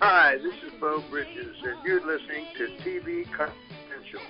Hi, this is Bo Bridges, and you're listening to TV Confidential.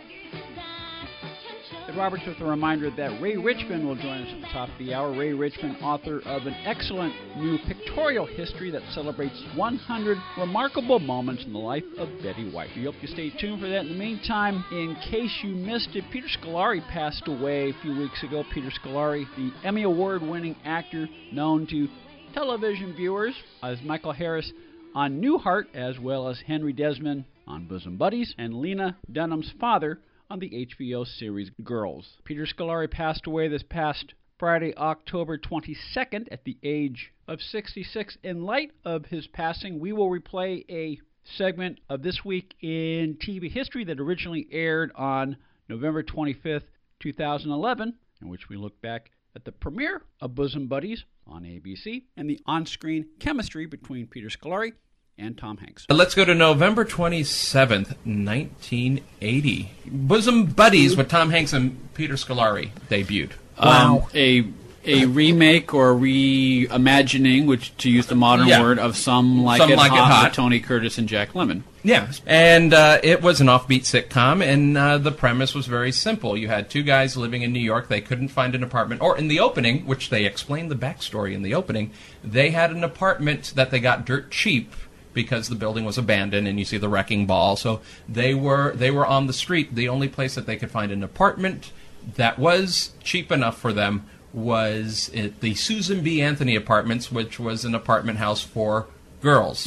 Ed Roberts with a reminder that Ray Richmond will join us at the top of the hour. Ray Richmond, author of an excellent new pictorial history that celebrates 100 remarkable moments in the life of Betty White. We hope you stay tuned for that. In the meantime, in case you missed it, Peter Scolari passed away a few weeks ago. Peter Scolari, the Emmy Award winning actor known to television viewers as Michael Harris on Newhart, as well as Henry Desmond on Bosom Buddies, and Lena Dunham's father on the HBO series Girls. Peter Scolari passed away this past Friday, October 22nd, at the age of 66. In light of his passing, we will replay a segment of This Week in TV History that originally aired on November 25th, 2011, in which we look back at the premiere of Bosom Buddies on ABC and the on screen chemistry between Peter Scolari and Tom Hanks. Let's go to November 27th, 1980. Bosom Buddies with Tom Hanks and Peter Scolari debuted. Um, a a remake or reimagining, which to use the modern Yeah. word, of some like Some it Like It hot, Hot. with Tony Curtis and Jack Lemmon. Yeah, and uh, it was an offbeat sitcom, and uh, the premise was very simple. You had two guys living in New York. They couldn't find an apartment, or in the opening, which they explained the backstory in the opening, they had an apartment that they got dirt cheap because the building was abandoned, and you see the wrecking ball. So they were they were on the street. The only place that they could find an apartment that was cheap enough for them was at the Susan B. Anthony Apartments, which was an apartment house for girls.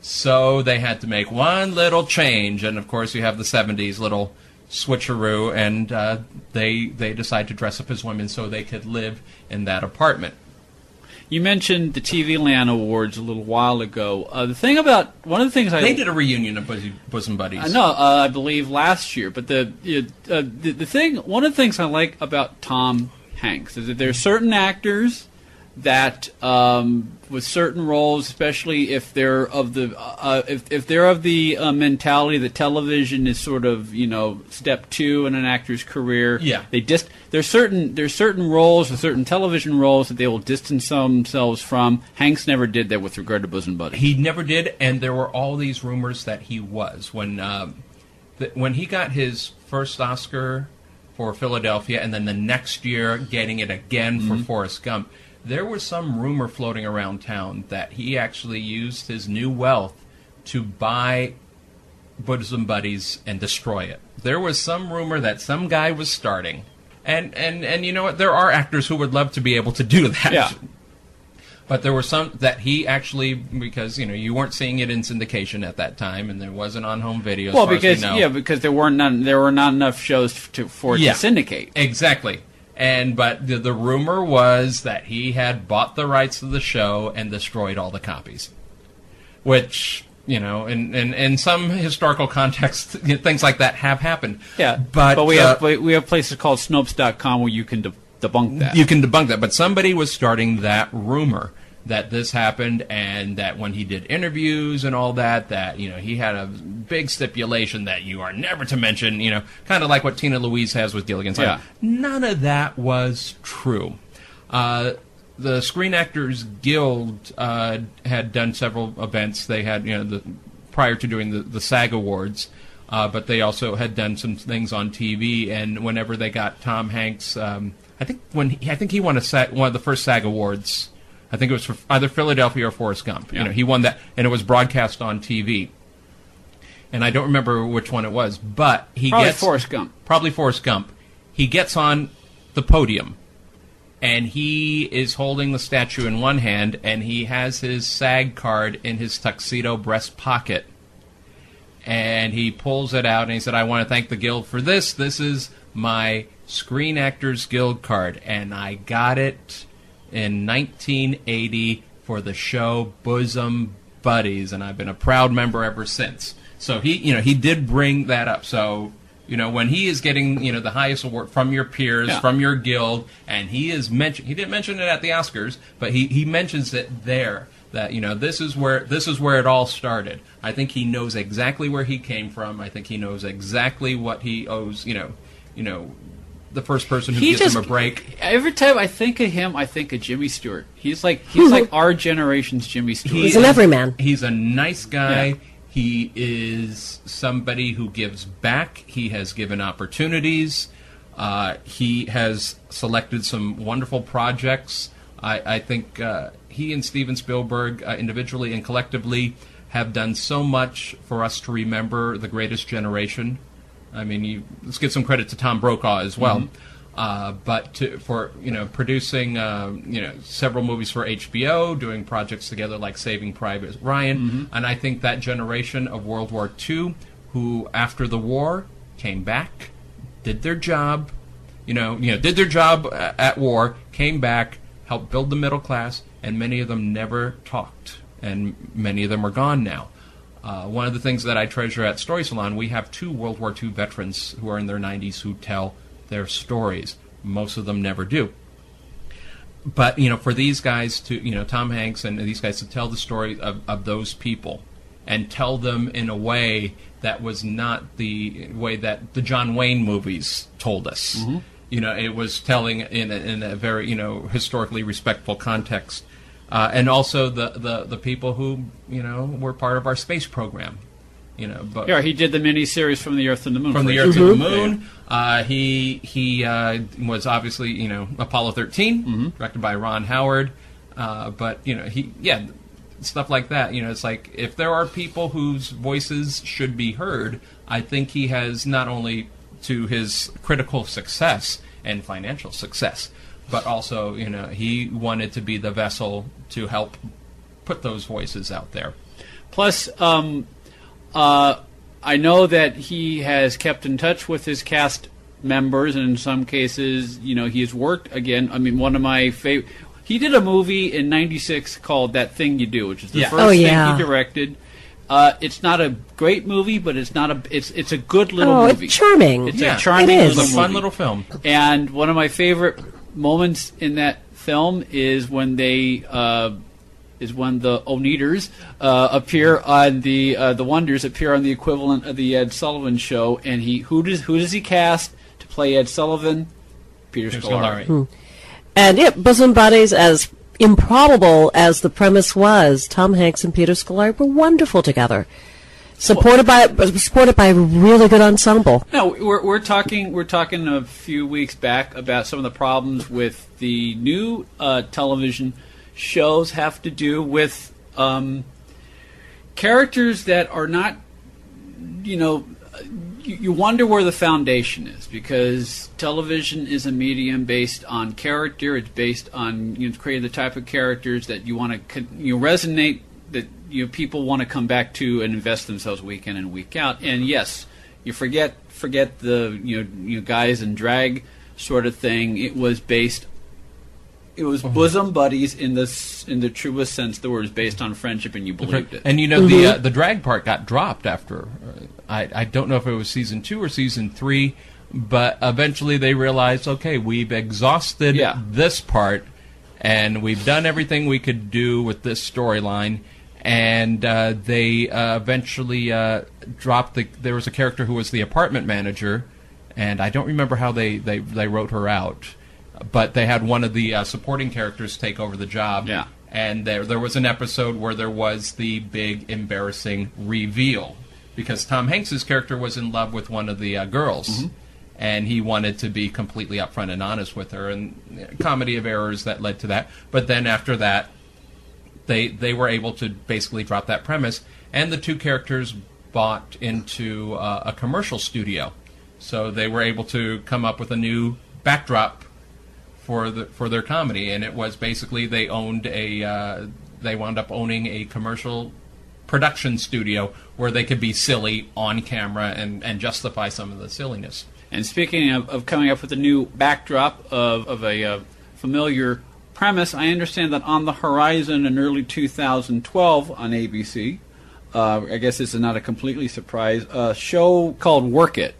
So they had to make one little change, and of course you have the '70s little switcheroo, and uh, they they decide to dress up as women so they could live in that apartment. You mentioned the TV Land Awards a little while ago. Uh, the thing about one of the things I They did a reunion of Bosom, Buddies. I know, uh, I believe last year. But the, uh, the the thing, one of the things I like about Tom Hanks is that there are certain actors that, um, with certain roles, especially if they're of the, uh, if if they're of the uh, mentality that television is sort of you know step two in an actor's career. Yeah. they just there's certain there's certain roles or certain television roles that they will distance themselves from. Hanks never did that with regard to Bosom Buddies. He never did, and there were all these rumors that he was when um, th- when he got his first Oscar for Philadelphia, and then the next year getting it again for Forrest Gump. There was some rumor floating around town that he actually used his new wealth to buy Bosom Buddies and destroy it. There was some rumor that some guy was starting. And, and, and you know what? There are actors who would love to be able to do that. Yeah. But there were some that he actually, because you know you weren't seeing it in syndication at that time, and there wasn't on home video. Well, we because know. yeah, because there weren't none, there were not enough shows to, for Yeah. to syndicate. exactly. And but the, the rumor was that he had bought the rights to the show and destroyed all the copies, which you know, in in, in some historical context, you know, things like that have happened. Yeah, but we uh, have we we have places called Snopes.com where you can de- debunk that. You can debunk that, but somebody was starting that rumor that this happened, and that when he did interviews and all that, that you know he had a big stipulation that you are never to mention, you know, kind of like what Tina Louise has with Gilligan's Yeah. Island. None of that was true. Uh, the Screen Actors Guild uh, had done several events. They had, you know, the, prior to doing the, the SAG Awards, uh, but they also had done some things on TV. And whenever they got Tom Hanks, um, I think when he, I think he won a SAG, one of the first SAG Awards. I think it was for either Philadelphia or Forrest Gump. Yeah. You know, he won that, and it was broadcast on TV. And I don't remember which one it was, but he Probably gets Forrest Gump. probably Forrest Gump. He gets on the podium and he is holding the statue in one hand and he has his SAG card in his tuxedo breast pocket. And he pulls it out and he said, I want to thank the Guild for this. This is my Screen Actors Guild card. And I got it in 1980 for the show Bosom buddies, and I've been a proud member ever since. So he, you know, he did bring that up. So you know, when he is getting you know the highest award from your peers, Yeah. from your guild, and he is mention he didn't mention it at the Oscars, but he he mentions it there that you know this is where this is where it all started. I think he knows exactly where he came from. I think he knows exactly what he owes. You know, you know, the first person who He gives just him a break. Every time I think of him, I think of Jimmy Stewart. He's like he's like our generation's Jimmy Stewart. He's an everyman. He's a nice guy. Yeah. He is somebody who gives back. He has given opportunities. Uh, he has selected some wonderful projects. I, I think uh, he and Steven Spielberg, uh, individually and collectively, have done so much for us to remember the greatest generation. I mean, you, let's give some credit to Tom Brokaw as well. Uh, but to, for you know producing uh, you know several movies for HBO, doing projects together like Saving Private Ryan, and I think that generation of World War II, who after the war came back, did their job, you know, you know, did their job at war, came back, helped build the middle class, and many of them never talked, and many of them are gone now. Uh, one of the things that I treasure at Story Salon, we have two World War II veterans who are in their 90s who tell their stories. Most of them never do. But, you know, for these guys to, you know, Tom Hanks and these guys to tell the story of, of those people and tell them in a way that was not the way that the John Wayne movies told us. You know, it was telling in a, in a very, you know, historically respectful context. Uh, and also the, the, the people who, you know, were part of our space program. You know, but yeah, he did the miniseries from the Earth and the Moon. from for the instance. Earth to the Moon. Uh, he he uh, was obviously you know Apollo 13, Mm-hmm. directed by Ron Howard. Uh, but you know he yeah stuff like that. You know it's like if there are people whose voices should be heard, I think he has not only to his critical success and financial success, but also you know he wanted to be the vessel to help put those voices out there. Plus, um, uh, I know that he has kept in touch with his cast members, and in some cases, you know, he's worked again. I mean, one of my favorite. He did a movie in '96 called "That Thing You Do," which is the Yeah. first Oh, thing he directed. Uh, it's not a great movie, but it's not a. It's it's a good little Oh, it's movie. charming. It's Yeah, a charming it is. little It's a fun movie. little film. And one of my favorite moments in that film is when they uh, is when the Oneders uh, appear on the uh, the Wonders appear on the equivalent of the Ed Sullivan show, and he who does who does he cast to play Ed Sullivan? Peter Here's Scolari. Scolari. And yeah, bosom buddies, as improbable as the premise was, Tom Hanks and Peter Scolari were wonderful together. Supported by supported by a really good ensemble. No, we're, we're talking we're talking a few weeks back about some of the problems with the new uh, television shows have to do with um, characters that are not, you know, you, you wonder where the foundation is because television is a medium based on character. It's based on you know creating the type of characters that you want to you know, resonate that you know, people want to come back to and invest themselves week in and week out. And yes, you forget forget the you know you guys and drag sort of thing. It was based. It was bosom buddies in the in the truest sense of the word, is based on friendship, and you believed it. And you know the uh, the drag part got dropped after uh, I I don't know if it was season two or season three, but eventually they realized okay we've exhausted Yeah. this part, and we've done everything we could do with this storyline, and uh, they uh, eventually uh, dropped the. There was a character who was the apartment manager, and I don't remember how they they they wrote her out, but they had one of the uh, supporting characters take over the job Yeah. and there there was an episode where there was the big embarrassing reveal because Tom Hanks's character was in love with one of the uh, girls. And he wanted to be completely upfront and honest with her, and uh, comedy of errors that led to that. But then after that, they they were able to basically drop that premise, and the two characters bought into uh, a commercial studio, so they were able to come up with a new backdrop for the for their comedy, and it was basically they owned a uh, they wound up owning a commercial production studio where they could be silly on camera and and justify some of the silliness. And speaking of, of coming up with a new backdrop of, of a uh, familiar premise, I understand that on the horizon in early 2012 on ABC, uh, I guess this is not a completely surprise, a show called Work It.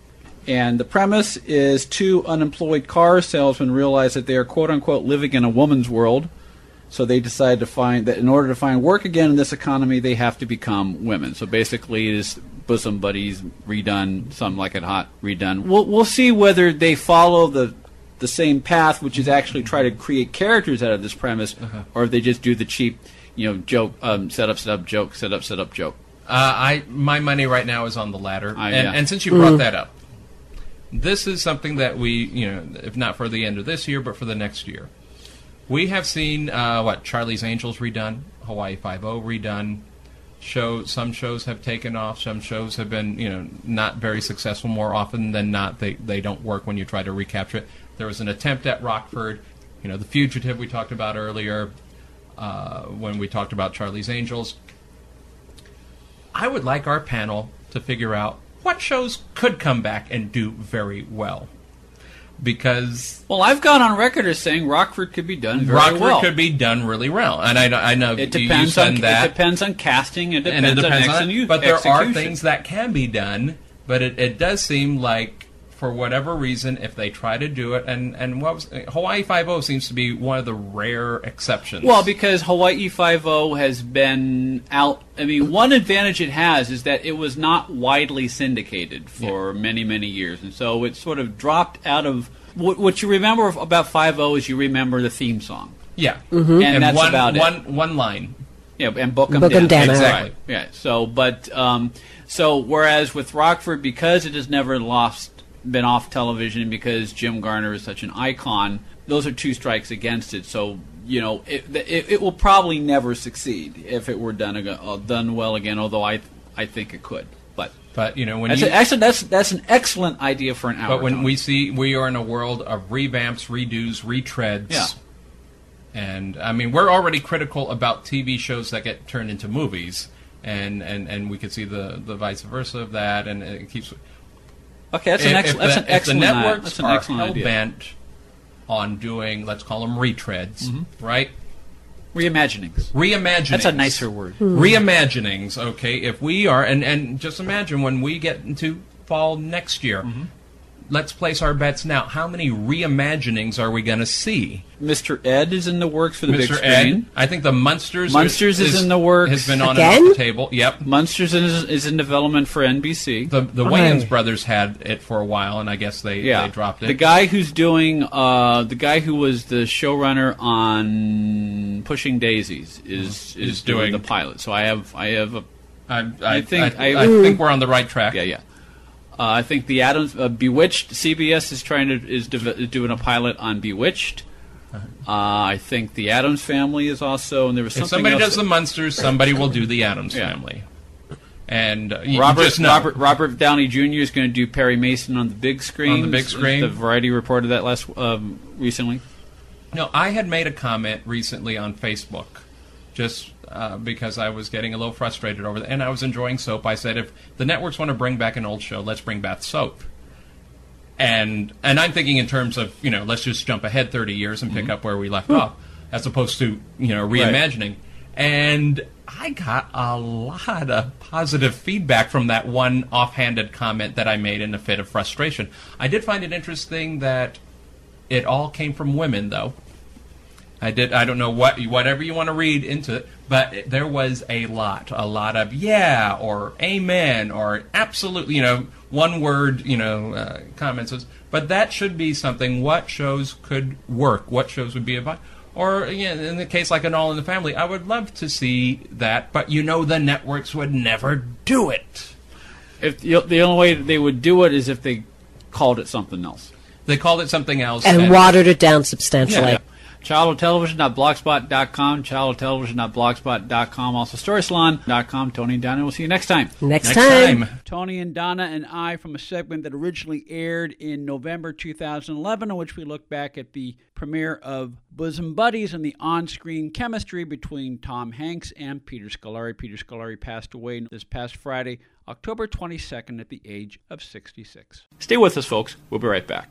And the premise is two unemployed car salesmen realize that they are quote unquote living in a woman's world. So they decide to find that in order to find work again in this economy, they have to become women. So basically, it is bosom buddies redone, something like it hot redone. We'll we'll see whether they follow the the same path, which is actually try to create characters out of this premise, or if they just do the cheap, you know, joke, um, set up, set up, joke, set up, set up, joke. Uh, I my money right now is on the latter, Ah, and, yeah. and since you brought that up, this is something that we, you know, if not for the end of this year, but for the next year, we have seen uh, what Charlie's Angels redone, Hawaii Five O redone. Show some shows have taken off. Some shows have been, you know, not very successful. More often than not, they they don't work when you try to recapture it. There was an attempt at Rockford, you know, The Fugitive we talked about earlier, uh, when we talked about Charlie's Angels. I would like our panel to figure out what shows could come back and do very well. Because Well, I've gone on record as saying Rockford could be done very well. Rockford well. could be done really well, and I, know- I know It depends on that, it depends on casting. It and depends, it depends on, on, it. But there are things that can be done, but it, it does seem like for whatever reason, if they try to do it, and and what was Hawaii Five O seems to be one of the rare exceptions. Well, because Hawaii Five O has been out. I mean, one advantage it has is that it was not widely syndicated for many many years, and so it sort of dropped out of. What, what you remember about Five O is you remember the theme song. yeah, And that's one, about it. one one line. Yeah, and book 'em Book 'em down, Exactly. Right. Yeah. So, but um, so whereas with Rockford, because it has never lost been off television, because Jim Garner is such an icon, those are two strikes against it. So you know, it it, it will probably never succeed if it were done ag- uh, done well again. Although I I think it could, but. But you know when That's you actually, that's that's an excellent idea for an hour. But when Tom. we see we are in a world of revamps, redos, retreads. Yeah. And I mean, we're already critical about TV shows that get turned into movies, and, and, and we could see the, the vice versa of that, and it keeps. Okay, that's an, if, ex- if that's the, an if the networks that's an are excellent hell idea. bent on doing, let's call them retreads, Mm-hmm. right? Reimaginings. Reimaginings. That's a nicer word. Reimaginings. Okay, if we are, and and just imagine when we get into fall next year. Mm-hmm. Let's place our bets now. How many reimaginings are we going to see? Mr. Ed is in the works for the big Mr. screen. Ed, I think the Munsters. Munsters is in the works. Has been on Again? and off the table. Yep. Munsters is, is in development for NBC. The the Why? Wayans brothers had it for a while, and I guess they yeah, they dropped it. The guy who's doing uh, the guy who was the showrunner on Pushing Daisies is Is is doing, doing- the pilot. So I have I have a I, I, I think- I, I- I think we're on the right track. yeah yeah. Uh, I think the Addams uh, Bewitched CBS is trying to is, dev- doing a pilot on Bewitched. Uh, I think the Addams Family is also and there was If somebody else does the Munsters, somebody will do the Addams Yeah. Family. And uh, Robert. Robert Robert Downey Jr. is going to do Perry Mason on the big screen. On the big screen. The Variety reported that last um, recently. No, I had made a comment recently on Facebook, just uh, because I was getting a little frustrated over that, and I was enjoying soap. I said, if the networks want to bring back an old show, let's bring back soap. And and I'm thinking in terms of you know, let's just jump ahead 30 years and pick up where we left off, as opposed to you know reimagining. And I got a lot of positive feedback from that one offhanded comment that I made in a fit of frustration. I did find it interesting that it all came from women, though. I did. I don't know what whatever you want to read into it, but there was a lot, a lot of yeah or amen or absolutely, you know, one word, you know, uh, comments. But that should be something. What shows could work? What shows would be about? Or yeah, in the case like an All in the Family, I would love to see that, but you know, the networks would never do it. If the, the only way they would do it is if they called it something else. They called it something else. and watered it down substantially. Yeah. Childhoodtelevision.blogspot.com, childhoodtelevision.blogspot.com, also storysalon.com. Tony and Donna we'll see you next time. Next, Next time. time. Tony and Donna and I from a segment that originally aired in November 2011, in which we look back at the premiere of Bosom Buddies and the on screen chemistry between Tom Hanks and Peter Scolari. Peter Scolari passed away this past Friday, October 22nd, at the age of 66. Stay with us, folks. We'll be right back.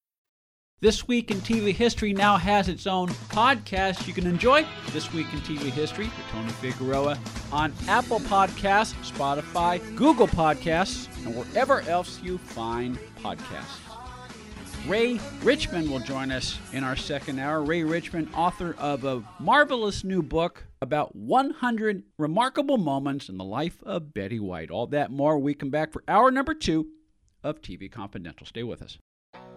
This Week in TV History now has its own podcast you can enjoy. This Week in TV History with Tony Figueroa on Apple Podcasts, Spotify, Google Podcasts, and wherever else you find podcasts. Ray Richmond will join us in our second hour. Ray Richmond, author of a marvelous new book about 100 remarkable moments in the life of Betty White. All that more. We come back for hour number two of TV Confidential. Stay with us.